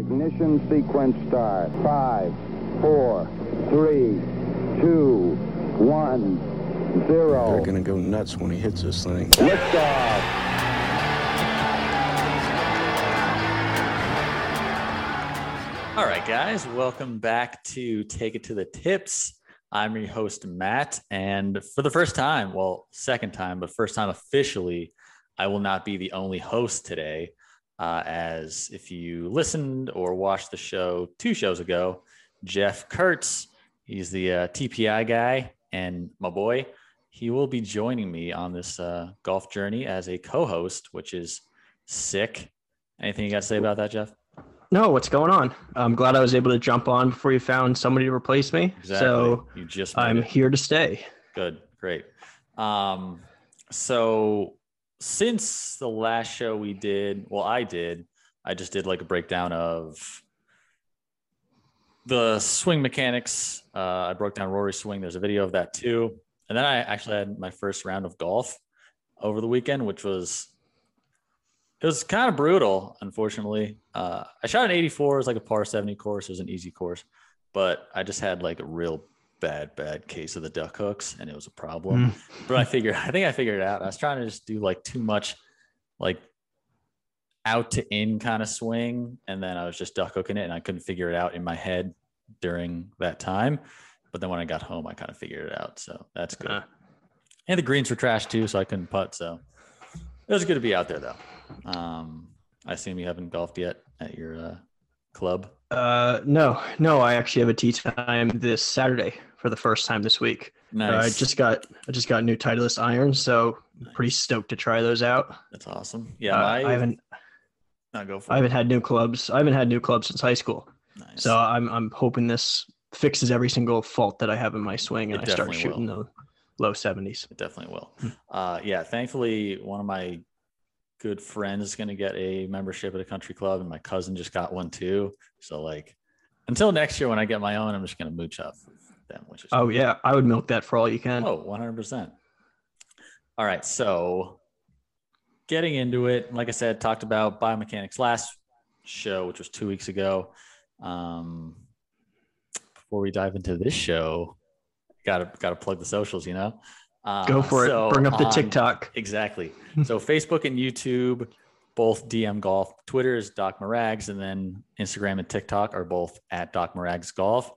Ignition sequence start. Five, four, three, two, one, zero. They're gonna go nuts when he hits this thing. Liftoff. All right, guys, welcome back to Take It to the Tips. I'm your host, Matt. And for the first time, well, second time, but first time officially, I will not be the only host today. Uh, as if you listened or watched the show two shows ago, Jeff Kurtz, he's the uh, TPI guy, and my boy, he will be joining me on this uh, golf journey as a co host, which is sick. Anything you got to say about that, Jeff? No, what's going on? I'm glad I was able to jump on before you found somebody to replace me. Exactly. So you just I'm it. here to stay. Good, great. Um, so since the last show we did, well, I did, I just did like a breakdown of the swing mechanics. Uh, I broke down Rory's swing. There's a video of that too. And then I actually had my first round of golf over the weekend, which was it was kind of brutal, unfortunately. Uh, I shot an 84, it was like a par 70 course, it was an easy course, but I just had like a real bad, bad case of the duck hooks, and it was a problem. But I figured, I think I figured it out. I was trying to just do like too much, like out to in kind of swing, and then I was just duck hooking it, and I couldn't figure it out in my head during that time. But then when I got home, I kind of figured it out, so that's good. Uh. And the greens were trash too, so I couldn't putt. So it was good to be out there, though. Um, I assume you haven't golfed yet at your uh, club. Uh, no, no, I actually have a tee time this Saturday for the first time this week. Uh, Nice. I just got I just got new Titleist irons, so I'm pretty stoked to try those out. That's awesome. Yeah, Uh, I haven't No, go for I it. haven't had new clubs. I haven't had new clubs since high school. Nice. So I'm I'm hoping this fixes every single fault that I have in my swing and It I start shooting the low 70s. It definitely will. Hmm. Uh, yeah, thankfully, one of my good friends is going to get a membership at a country club, and my cousin just got one too. So, like, until next year when I get my own, I'm just going to mooch of them, which is Oh yeah, I would milk that for all you can. oh, 100%. All right, so getting into it, like I said, talked about biomechanics last show, which was two weeks ago. Um, before we dive into this show, gotta gotta plug the socials, you know. Uh, Go for so it. Bring up the on- TikTok. Exactly. So Facebook and YouTube, both DM Golf. Twitter is Doc Marags, and then Instagram and TikTok are both at Doc Marags Golf.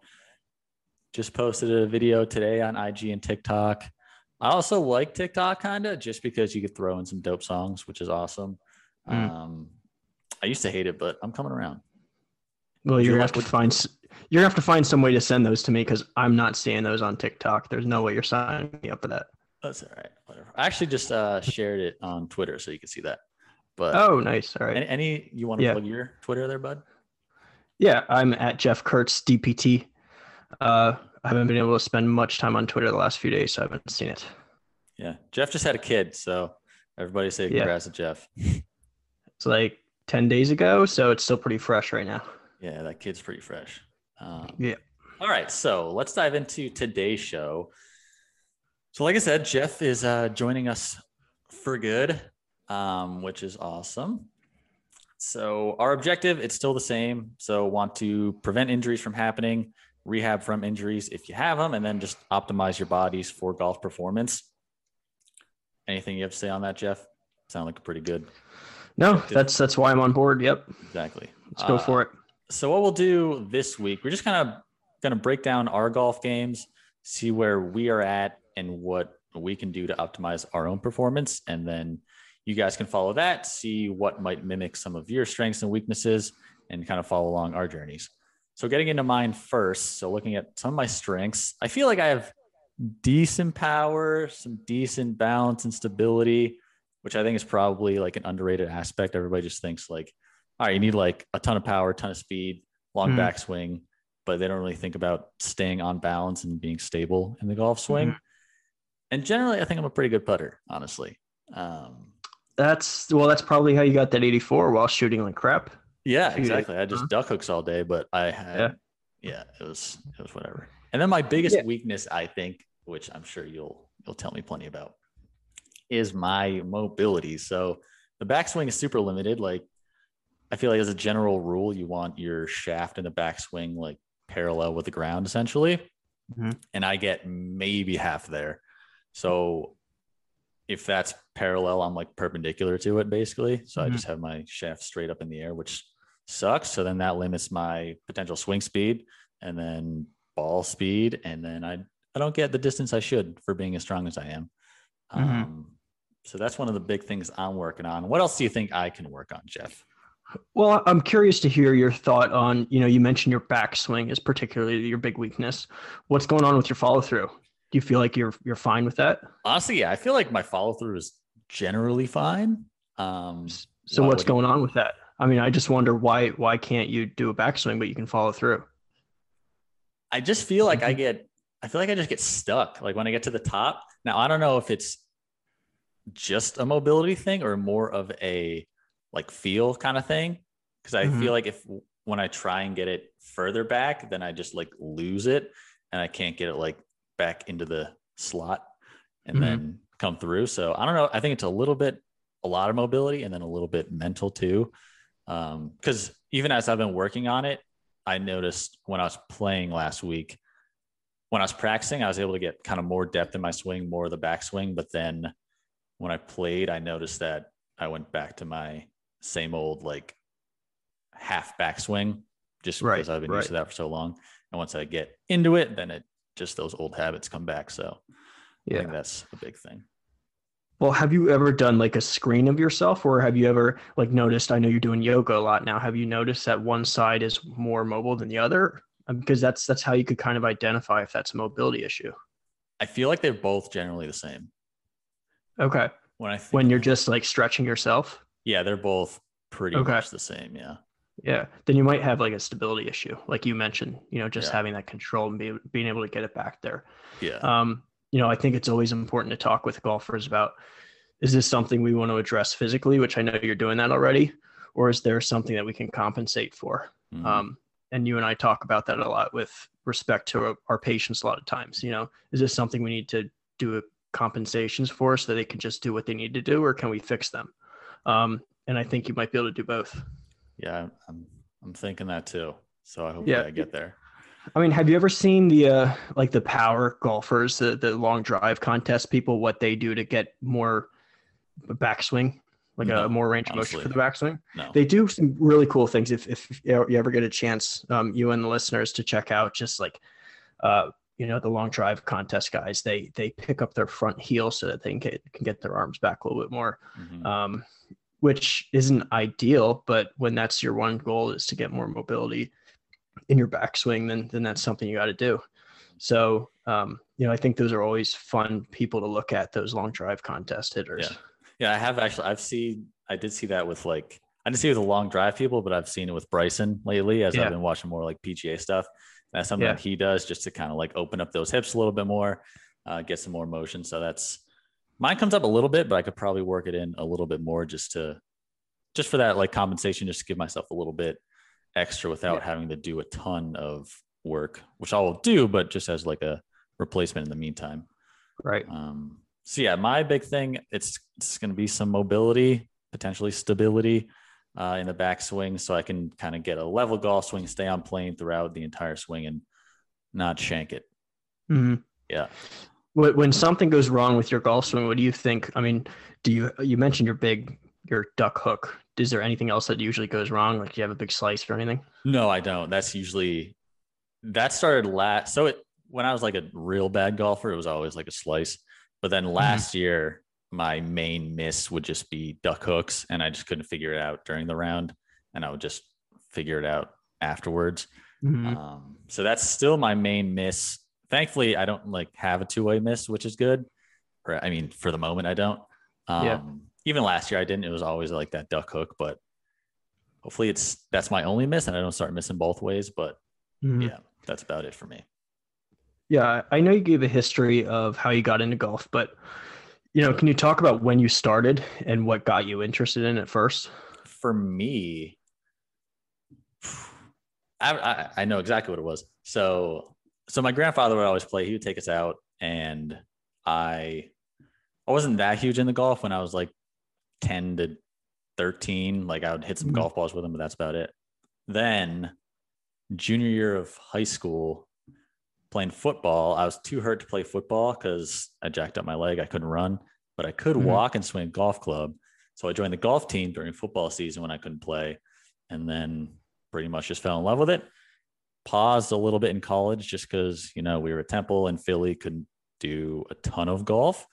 Just posted a video today on IG and TikTok. I also like TikTok kind of just because you could throw in some dope songs, which is awesome. Mm. Um, I used to hate it, but I'm coming around. Well, you you're gonna like have to find you're gonna have to find some way to send those to me because I'm not seeing those on TikTok. There's no way you're signing me up for that. That's all right. Whatever. I actually just uh, shared it on Twitter so you can see that. But Oh, nice. All right. any, any you want to Yeah. plug your Twitter there, bud? Yeah, I'm at Jeff Kurtz DPT. Uh, I haven't been able to spend much time on Twitter the last few days, so I haven't seen it. Yeah, Jeff just had a kid, so everybody say Yeah. to Jeff. It's like ten days ago, so it's still pretty fresh right now. Yeah, that kid's pretty fresh. Um, Yeah. All right, so let's dive into today's show. So, like I said, Jeff is uh, joining us for good, um, which is awesome. So, our objective it's still the same. So, want to prevent injuries from happening, rehab from injuries if you have them, and then just optimize your bodies for golf performance. Anything you have to say on that, Jeff? Sound like a pretty good. No, Objective. that's that's why I'm on board. Yep, Exactly. let's go Uh, for it. So what we'll do this week, we're just kind of going to break down our golf games, see where we are at and what we can do to optimize our own performance. And then you guys can follow that, see what might mimic some of your strengths and weaknesses and kind of follow along our journeys. So getting into mine first. So looking at some of my strengths, I feel like I have decent power, some decent balance and stability, which I think is probably like an underrated aspect. Everybody just thinks like, all right, you need like a ton of power, a ton of speed, long Mhm. backswing, but they don't really think about staying on balance and being stable in the golf swing. Mhm. And generally, I think I'm a pretty good putter, honestly. Um, That's well, that's probably how you got that 84 while shooting like crap. Yeah, exactly. I just duck hooks all day, but I had, yeah, it was it was whatever. And then my biggest Yeah. weakness, I think, which I'm sure you'll you'll tell me plenty about, is my mobility. So the backswing is super limited. Like I feel like as a general rule, you want your shaft and the backswing like parallel with the ground essentially. Mhm. And I get maybe half there. So if that's parallel, I'm like perpendicular to it basically. So I Mhm. just have my shaft straight up in the air, which sucks. So then that limits my potential swing speed and then ball speed. And then I, I don't get the distance I should for being as strong as I am. Mhm. Um, so that's one of the big things I'm working on. What else do you think I can work on, Jeff? Well, I'm curious to hear your thought on, you know, you mentioned your backswing is particularly your big weakness. What's going on with your follow through? Do you feel like you're you're fine with that? Honestly, yeah, I feel like my follow through is generally fine. Um, So what's going on with that? I mean, I just wonder why why can't you do a backswing but you can follow through? I just feel like Mm-hmm. I get, I feel like I just get stuck. Like when I get to the top. Now I don't know if it's just a mobility thing or more of a like feel kind of thing. Because I Mhm. feel like if when I try and get it further back, then I just like lose it and I can't get it like back into the slot and Mhm. then come through. So I don't know. I think it's a little bit, a lot of mobility and then a little bit mental too. Um, because even as I've been working on it, I noticed when I was playing last week, when I was practicing, I was able to get kind of more depth in my swing, more of the backswing. But then when I played, I noticed that I went back to my same old like half backswing just Right, because I've been right. used to that for so long. And once I get into it, then it just those old habits come back. So I think that's a big thing. Well, have you ever done like a screen of yourself or have you ever like noticed I know you're doing yoga a lot now. Have you noticed that one side is more mobile than the other? Um, Because that's that's how you could kind of identify if that's a mobility issue. I feel like they're both generally the same. Okay. When I think When you're just like stretching yourself. yeah, they're both pretty Okay. much the same. Yeah. Yeah. Then you might have like a stability issue, like you mentioned, you know, just Yeah. having that control and be, being able to get it back there. Yeah. Um, you know, I think it's always important to talk with golfers about is this something we want to address physically, which I know you're doing that already, or is there something that we can compensate for? Mhm. Um, and you and I talk about that a lot with respect to our, our patients a lot of times. You know, is this something we need to do compensations for so they can just do what they need to do, or can we fix them? Um, and I think you might be able to do both. yeah, I'm- I'm I'm thinking that too. So I hope Yeah. I get there. I mean, have you ever seen the uh like the power golfers, the the long drive contest people, what they do to get more backswing, like No, a more range of motion for the backswing? No. They do some really cool things. If if you ever get a chance, um, you and the listeners to check out, just like, uh, you know, the long drive contest guys, they they pick up their front heel so that they can get can get their arms back a little bit more Mhm. um, which isn't ideal. But when that's your one goal is to get more mobility in your backswing, then then that's something you got to do. So um, you know, I think those are always fun people to look at. Those long drive contest hitters. Yeah. Yeah, I have actually. I've seen. I did see that with like. I didn't see it with the long drive people, but I've seen it with Bryson lately as Yeah. I've been watching more like PGA stuff. That's something Yeah. that he does just to kind of like open up those hips a little bit more, uh, get some more motion. So that's mine comes up a little bit, but I could probably work it in a little bit more just to just for that like compensation, just to give myself a little bit extra without Yeah. having to do a ton of work, which I will do, but just as like a replacement in the meantime. Right. Um, so yeah, my big thing it's it's going to be some mobility, potentially stability uh, in the backswing, so I can kind of get a level golf swing, stay on plane throughout the entire swing, and not shank it. Mm-hmm. Yeah. When when something goes wrong with your golf swing, what do you think? I mean, do you you mentioned your big your duck hook? Is there anything else that usually goes wrong? Like do you have a big slice or anything? No, I don't. That's usually that started last. So it when I was like a real bad golfer, it was always like a slice. But then last year, my main miss would just be duck hooks, and I just couldn't figure it out during the round, and I would just figure it out afterwards. Mhm. Um, so that's still my main miss. Thankfully, I don't like have a two way miss, which is good. Or I mean, for the moment, I don't. Um, Yeah. Even last year, I didn't. It was always like that duck hook, but hopefully, it's that's my only miss, and I don't start missing both ways. But Mhm. yeah, that's about it for me. Yeah, I know you gave a history of how you got into golf, but you know, can you talk about when you started and what got you interested in it first? For me, I, I I know exactly what it was. So so my grandfather would always play. He would take us out, and I I wasn't that huge into golf when I was like ten to 13. Like I would hit some Mhm. golf balls with him, but that's about it. Then junior year of high school, playing football, I was too hurt to play football because I jacked up my leg. I couldn't run, but I could Mhm. walk and swing a golf club. So I joined the golf team during football season when I couldn't play, and then pretty much just fell in love with it. Paused a little bit in college just because you know we were at Temple and Philly couldn't do a ton of golf,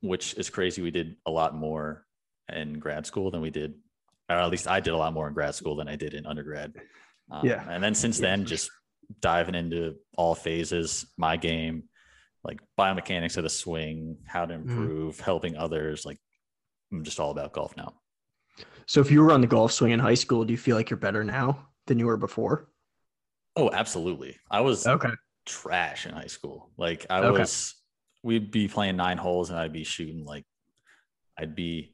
which is crazy. We did a lot more in grad school than we did, or at least I did a lot more in grad school than I did in undergrad. Um, Yeah. And then since then, just diving into all phases, my game, like biomechanics of the swing, how to Mm-hmm. improve, helping others. Like I'm just all about golf now. So if you were on the golf swing in high school, do you feel like you're better now than you were before? Oh, absolutely. I was Okay. trash in high school. Like I Okay. was, we'd be playing nine holes and I'd be shooting like, I'd be,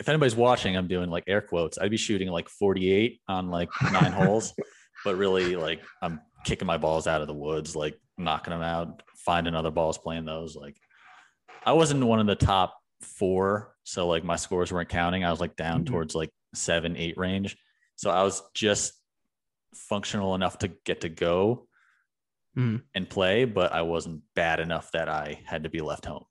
if anybody's watching, I'm doing like air quotes. I'd be shooting like 48 on like nine holes, but really like I'm kicking my balls out of the woods, like knocking them out, finding other balls, playing those. Like I wasn't one of the top four, so like my scores weren't counting. I was like down Mhm. towards like seven, eight range. So I was just functional enough to get to go Mhm. and play, but I wasn't bad enough that I had to be left home.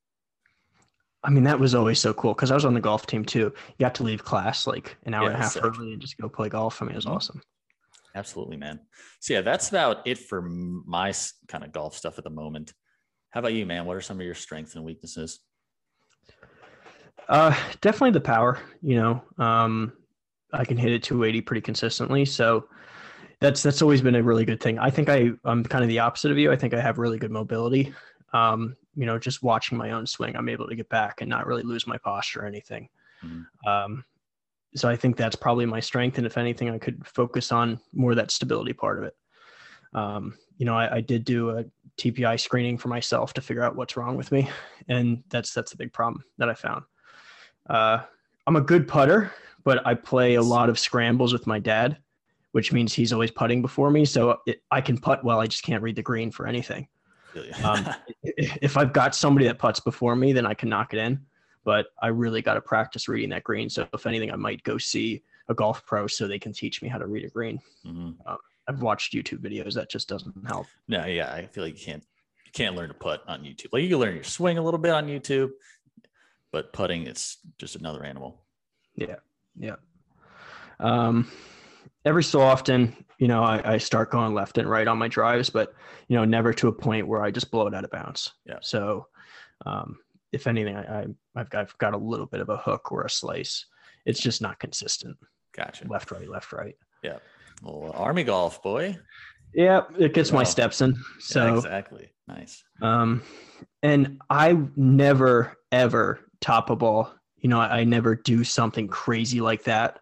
I mean, that was always so cool because I was on the golf team too. You got to leave class like an hour Yeah, and a half sick. early and just go play golf. I mean, it was Mhm. awesome. Absolutely, man. So yeah, that's about it for my kind of golf stuff at the moment. How about you, man? What are some of your strengths and weaknesses? Uh, definitely the power. You know, um, I can hit it 280 pretty consistently, so that's that's always been a really good thing. I think I I'm kind of the opposite of you. I think I have really good mobility. Um, you know, just watching my own swing, I'm able to get back and not really lose my posture or anything. Mhm. Um, so I think that's probably my strength, and if anything, I could focus on more of that stability part of it. Um, you know, I, I did do a TPI screening for myself to figure out what's wrong with me, and that's that's a big problem that I found. Uh, I'm a good putter, but I play a lot of scrambles with my dad, which means he's always putting before me. So it, I can putt well, I just can't read the green for anything. Um, if I've got somebody that puts before me, then I can knock it in. But I really got to practice reading that green. So if anything, I might go see a golf pro so they can teach me how to read a green. Mhm. I've watched YouTube videos that just doesn't help. No, yeah, I feel like you can't you can't learn to putt on YouTube. Like you can learn your swing a little bit on YouTube, but putting it's just another animal. Yeah. Um, every so often, you know, I, I start going left and right on my drives, but you know, never to a point where I just blow it out of bounds. Yeah. So, um, if anything, I, I I've got, I've got a little bit of a hook or a slice. It's just not consistent. Gotcha. Left, right, left, right. Yeah. Well, army golf, boy. Yeah, it gets my steps in. Yeah, So, exactly. Nice. um, and I never ever top a ball. You know, I, I never do something crazy like that.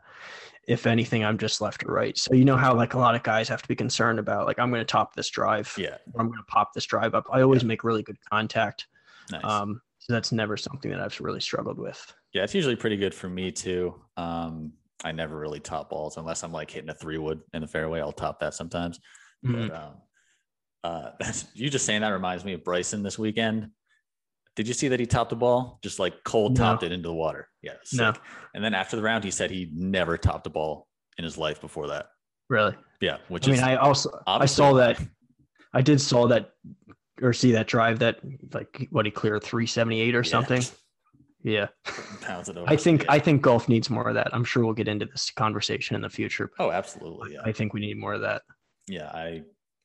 If anything, I'm just left or right. So you know how like a lot of guys have to be concerned about like I'm going to top this drive Yeah. or I'm going to pop this drive up. I always make really good contact. Nice. Um, so that's never something that I've really struggled with. Yeah, it's usually pretty good for me too. Um, I never really top balls unless I'm like hitting a three wood in the fairway. I'll top that sometimes. Mhm. But um, uh, that's you just saying that reminds me of Bryson this weekend. Did you see that he topped the ball? Just like cold No. topped it into the water. Yeah. No. And then after the round, he said he never topped a ball in his life before that. Really? Yeah, which I mean, I also I saw that I did saw that or see that drive that like what he cleared 378 or Yeah. something. Yeah. pounds it over. I think Yeah. I think golf needs more of that. I'm sure we'll get into this conversation in the future. oh, absolutely. Yeah. I think we need more of that. yeah, I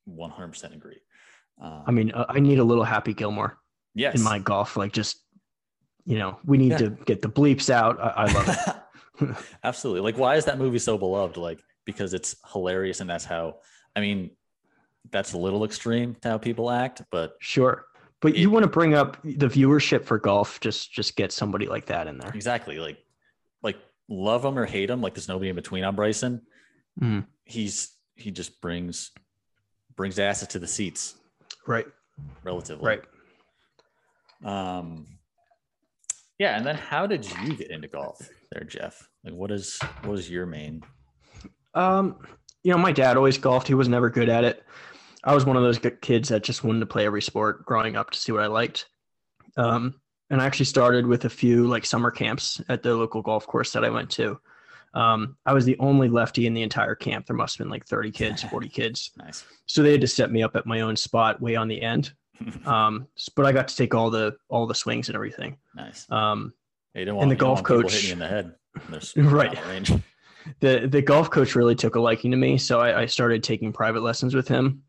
100% agree. Um, I mean, uh, I need a little Happy Gilmore yes. in my golf. Like, just you know, we need Yeah. to get the bleeps out. I, I love it. Absolutely. Like, why is that movie so beloved? Like, because it's hilarious, and that's how. I mean, that's a little extreme to how people act, but Sure, but It- you want to bring up the viewership for golf. Just just get somebody like that in there. exactly. Like, like love him or hate him. Like, there's nobody in between on Bryson. Mhm. He's he just brings brings asses to the seats Right. relatively. Right. Um. Yeah, and then how did you get into golf, there, Jeff? Like, what is what is your main? Um, you know, my dad always golfed. He was never good at it. I was one of those kids that just wanted to play every sport growing up to see what I liked. Um, and I actually started with a few like summer camps at the local golf course that I went to. Um, I was the only lefty in the entire camp. There must have been like 30 kids, 40 kids. Nice. So they had to set me up at my own spot way on the end. Um, but I got to take all the all the swings and everything. nice. Um, Hey, you don't and the you golf want coach- hit me in the head. when Right. out of range. the the golf coach really took a liking to me, so I, I started taking private lessons with him.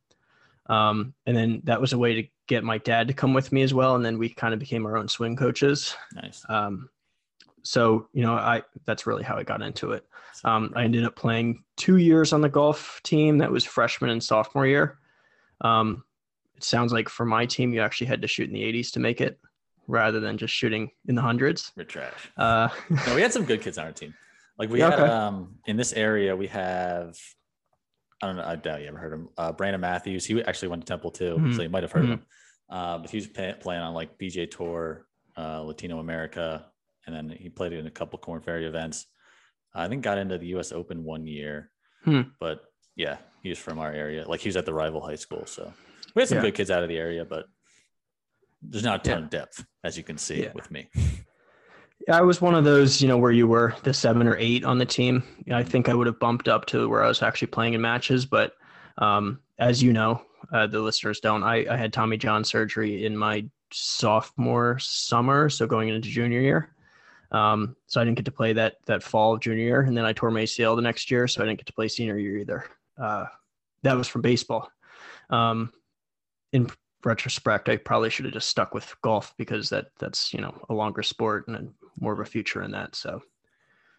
Um, and then that was a way to get my dad to come with me as well, and then we kind of became our own swing coaches. Nice. Um, so you know, I that's really how I got into it. Um, I ended up playing two years on the golf team. That was freshman and sophomore year. Um, it sounds like for my team, you actually had to shoot in the 80s to make it, rather than just shooting in the hundreds. You're trash. Uh, No, we had some good kids on our team. Like we Yeah, had okay. um in this area, we have I don't know, I doubt you ever heard him. Uh Brandon Matthews. He actually went to Temple too, Mhm. so you might have heard of Mhm. him. Uh, but he was pay, playing on like PGA Tour, uh, Latino America, and then he played in a couple Korn Ferry events. I think got into the U.S. Open one year, Hmm. but yeah, he was from our area. Like he was at the rival high school, so we had some Yeah. good kids out of the area, but there's not a ton Yeah. of depth as you can see Yeah. with me. I was one of those, you know, where you were the seven or eight on the team. I think I would have bumped up to where I was actually playing in matches, but um, as you know, uh, the listeners don't. I, I had Tommy John surgery in my sophomore summer, so going into junior year. Um, so I didn't get to play that that fall of junior year, and then I tore my ACL the next year, so I didn't get to play senior year either. Uh, that was from baseball. Um, in retrospect, I probably should have just stuck with golf because that that's you know a longer sport and more of a future in that. So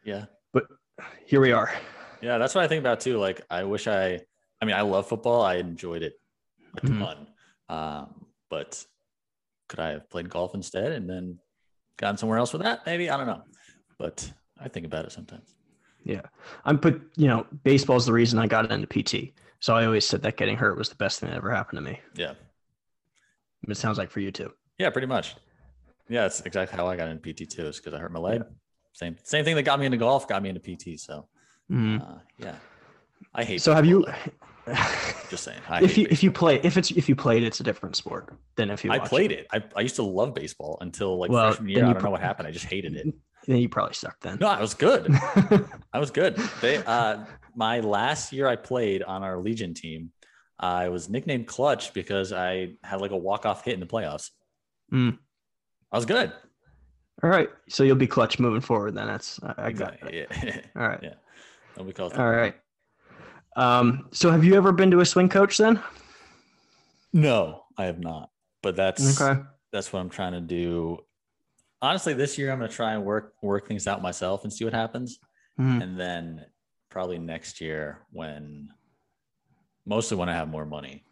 Yeah. But here we are. Yeah, that's what I think about too. Like, I wish I, I mean, I love football. I enjoyed it a Mhm. ton. Um, but could I have played golf instead and then gone somewhere else with that? Maybe. I don't know. But I think about it sometimes. Yeah, I'm put you know baseball's the reason I got into PT. So I always said that getting hurt was the best thing that ever happened to me. Yeah. It sounds like for you too. Yeah, pretty much. Yeah, that's exactly how I got into PT too, is because I hurt my leg. Same same thing that got me into golf got me into PT. So Mhm. uh, yeah. I hate So have you? just saying. I if you if you play if it's if you played, it's a different sport than if you. I played it. I, I used to love baseball until like Well, freshman then year. I you don't know what happened. I just hated it. Then you probably sucked then. No, I was good. I was good. They, uh, my last year I played on our Legion team, I was nicknamed Clutch because I had like a walk off hit in the playoffs. Mm. I was good. All right, so you'll be clutch moving forward. Then that's I I got it. Yeah. All right, Yeah. All right. Um, so have you ever been to a swing coach then? No, I have not. But that's Okay. that's what I'm trying to do. Honestly, this year I'm gonna try and work work things out myself and see what happens. Mhm. And then probably next year when mostly when I have more money,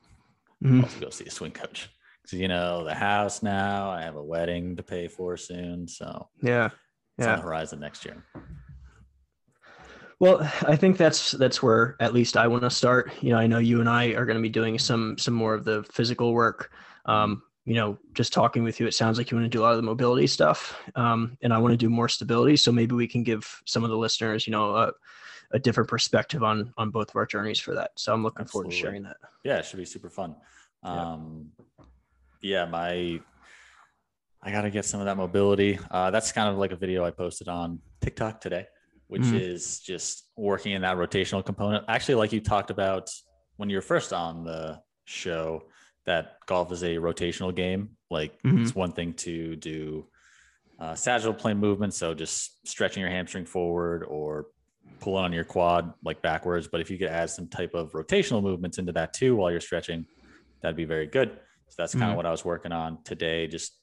Mhm. I'll go see a swing coach. Because you know, the house now, I have a wedding to pay for soon. So Yeah. it's Yeah. on the horizon next year. Well, I think that's that's where at least I want to start. You know, I know you and I are going to be doing some some more of the physical work. Um, you know, just talking with you, it sounds like you want to do a lot of the mobility stuff, um, and I want to do more stability. So maybe we can give some of the listeners, you know, a, a different perspective on on both of our journeys for that. So I'm looking forward to sharing that. Yeah, it should be super fun. Yeah. Um, yeah, my I got to get some of that mobility. Uh, that's kind of like a video I posted on TikTok today, which Mhm. is just working in that rotational component. Actually, like you talked about when you were first on the show, that golf is a rotational game. Like Mhm. it's one thing to do uh, sagittal plane movement, so just stretching your hamstring forward or pulling on your quad like backwards. But if you could add some type of rotational movements into that too while you're stretching, that'd be very good. So that's kind Mhm. of what I was working on today, just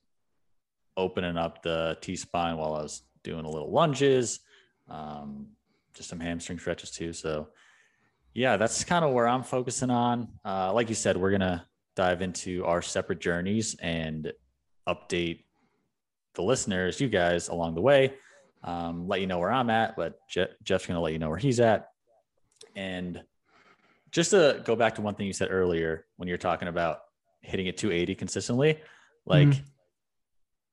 opening up the T spine while I was doing a little lunges, um, just some hamstring stretches too. So yeah, that's kind of where I'm focusing on. Uh, like you said, we're gonna dive into our separate journeys and update the listeners, you guys, along the way. Um, let you know where I'm at, but Je- Jeff's gonna let you know where he's at. And just to go back to one thing you said earlier when you're talking about hitting at 280 consistently, like,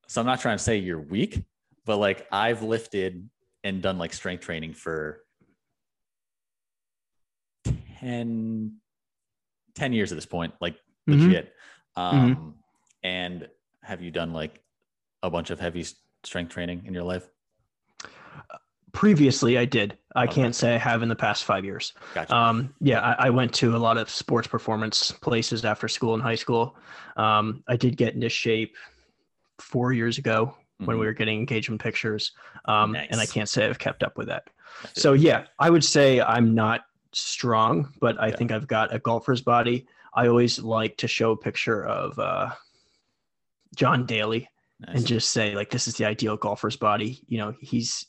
so I'm not trying to say you're weak, but like I've lifted and done like strength training for 10, 10 years at this point, like Mhm. legit. Um, and have you done like a bunch of heavy strength training in your life? Previously, I did. I Okay. can't say I have in the past five years. Gotcha. Um, yeah, I, I went to a lot of sports performance places after school and high school. Um, I did get into shape four years ago when Mhm. we were getting engagement pictures, um, and I can't say I've kept up with that. So yeah, I would say I'm not strong, but I Yeah. think I've got a golfer's body. I always like to show a picture of uh, John Daly Nice. and just say like this is the ideal golfer's body. You know, he's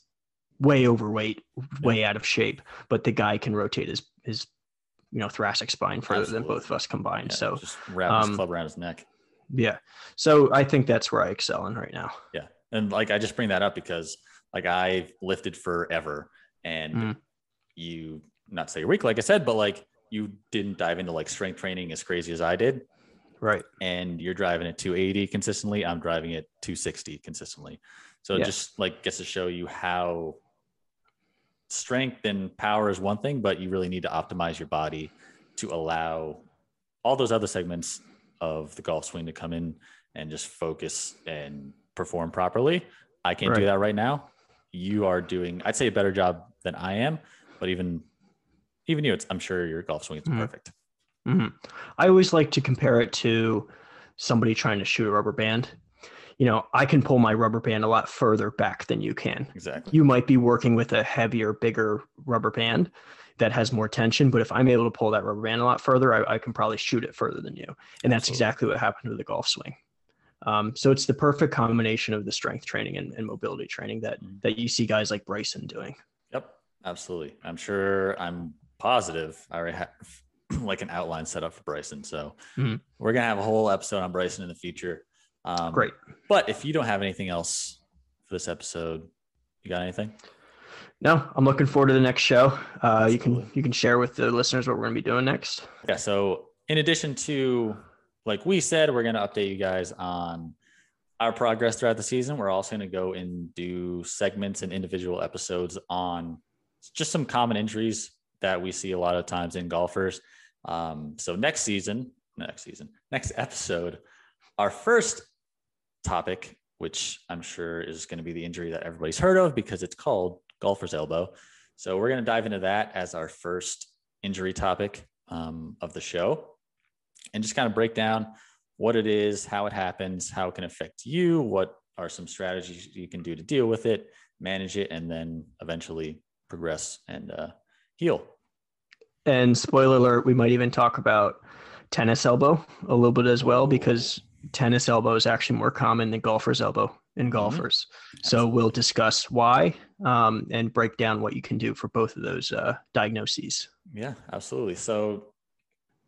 way overweight, way out of shape, but the guy can rotate his his you know thoracic spine further than both of us combined. Yeah, so just wrap his um, club around his neck. yeah, so I think that's where I excel in right now. Yeah. And like I just bring that up because like I've lifted forever and Mm. you not say you're weak, like I said, but like you didn't dive into like strength training as crazy as I did. Right. And you're driving at 280 consistently. I'm driving at 260 consistently. So Yeah. just like gets to show you how strength and power is one thing, but you really need to optimize your body to allow all those other segments of the golf swing to come in and just focus and perform properly. I can't do that right now. You are doing, I'd say, a better job than I am, but even even you, it's, I'm sure your golf swing is Mhm. perfect. hmm I always like to compare it to somebody trying to shoot a rubber band. You know, I can pull my rubber band a lot further back than you can. Exactly. You might be working with a heavier, bigger rubber band that has more tension, but if I'm able to pull that rubber band a lot further, I, I can probably shoot it further than you. And that's Absolutely. exactly what happened with the golf swing. Um, so it's the perfect combination of the strength training and, and mobility training that Mhm. that you see guys like Bryson doing. Yep, absolutely. I'm sure. I'm positive. I already have like an outline set up for Bryson, so Mhm. we're gonna have a whole episode on Bryson in the future. Um, Great. But if you don't have anything else for this episode, you got anything? No, I'm looking forward to the next show. Uh, you can you can share with the listeners what we're going to be doing next. Yeah. So in addition to like we said, we're gonna update you guys on our progress throughout the season. We're also gonna go and do segments and individual episodes on just some common injuries that we see a lot of times in golfers. Um, so next season, next season, next episode, our first topic, which I'm sure is going to be the injury that everybody's heard of because it's called golfer's elbow. So we're going to dive into that as our first injury topic um, of the show and just kind of break down what it is, how it happens, how it can affect you, what are some strategies you can do to deal with it, manage it, and then eventually progress and uh, heal. And spoiler alert, we might even talk about tennis elbow a little bit as well because tennis elbow is actually more common than golfer's elbow in golfers. So we'll discuss why um, and break down what you can do for both of those uh, diagnoses. Yeah, absolutely. So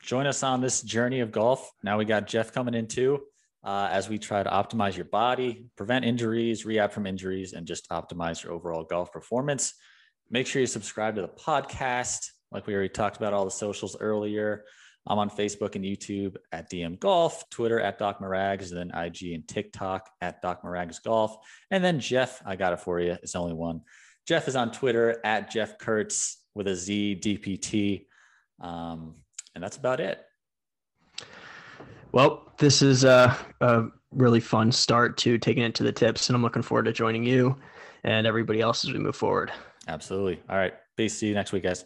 join us on this journey of golf. Now we got Jeff coming in too, uh, as we try to optimize your body, prevent injuries, rehab from injuries, and just optimize your overall golf performance. Make sure you subscribe to the podcast. Like we already talked about all the socials earlier. I'm on Facebook and YouTube at DM Golf, Twitter at Doc Marags, and then IG and TikTok at Doc Marags Golf. And then Jeff, I got it for you. It's only one. Jeff is on Twitter at Jeff Kurtz with a Z DPT. Um, and that's about it. Well, this is a, a really fun start to taking it to the tips, and I'm looking forward to joining you and everybody else as we move forward. Absolutely. All right. Peace. See you next week, guys.